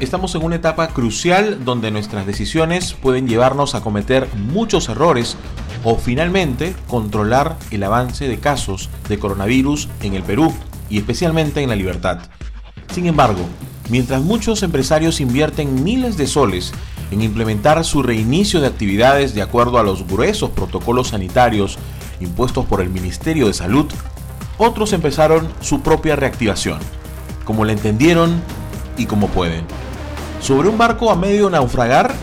estamos en una etapa crucial donde nuestras decisiones pueden llevarnos a cometer muchos errores o finalmente controlar el avance de casos de coronavirus en el Perú y especialmente en la libertad. Sin embargo, mientras muchos empresarios invierten miles de soles en implementar su reinicio de actividades de acuerdo a los gruesos protocolos sanitarios impuestos por el Ministerio de Salud, otros empezaron su propia reactivación, como la entendieron y como pueden. Sobre un barco a medio naufragar,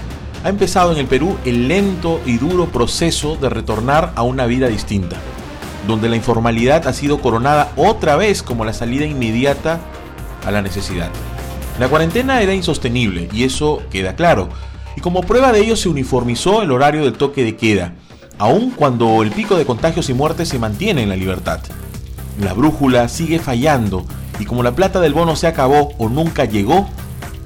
ha empezado en el Perú el lento y duro proceso de retornar a una vida distinta, donde la informalidad ha sido coronada otra vez como la salida inmediata a la necesidad. La cuarentena era insostenible y eso queda claro, y como prueba de ello se uniformizó el horario del toque de queda, aun cuando el pico de contagios y muertes se mantiene en la libertad. La brújula sigue fallando y como la plata del bono se acabó o nunca llegó,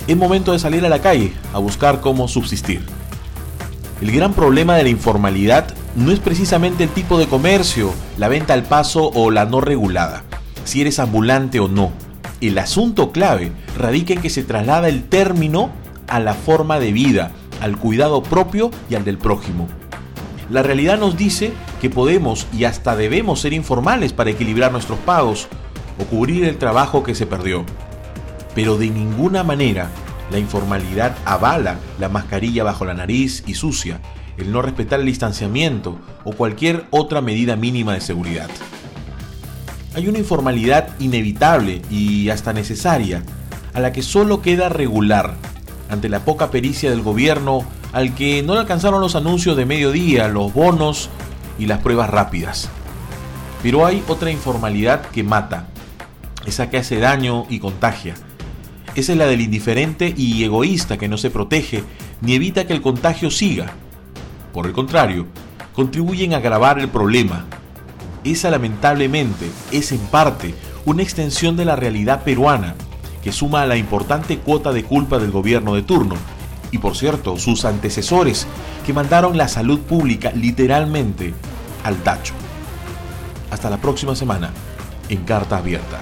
es momento de salir a la calle a buscar cómo subsistir. El gran problema de la informalidad no es precisamente el tipo de comercio, la venta al paso o la no regulada, si eres ambulante o no. El asunto clave radica en que se traslada el término a la forma de vida, al cuidado propio y al del prójimo. La realidad nos dice que podemos y hasta debemos ser informales para equilibrar nuestros pagos o cubrir el trabajo que se perdió. Pero de ninguna manera la informalidad avala la mascarilla bajo la nariz y sucia, el no respetar el distanciamiento o cualquier otra medida mínima de seguridad. Hay una informalidad inevitable y hasta necesaria, a la que solo queda regular ante la poca pericia del gobierno al que no le alcanzaron los anuncios de mediodía, los bonos y las pruebas rápidas. Pero hay otra informalidad que mata, esa que hace daño y contagia. Esa es la del indiferente y egoísta que no se protege ni evita que el contagio siga. Por el contrario, contribuyen a agravar el problema. Esa lamentablemente es en parte una extensión de la realidad peruana que suma a la importante cuota de culpa del gobierno de turno, y por cierto, sus antecesores, que mandaron la salud pública literalmente al tacho. Hasta la próxima semana en Carta Abierta.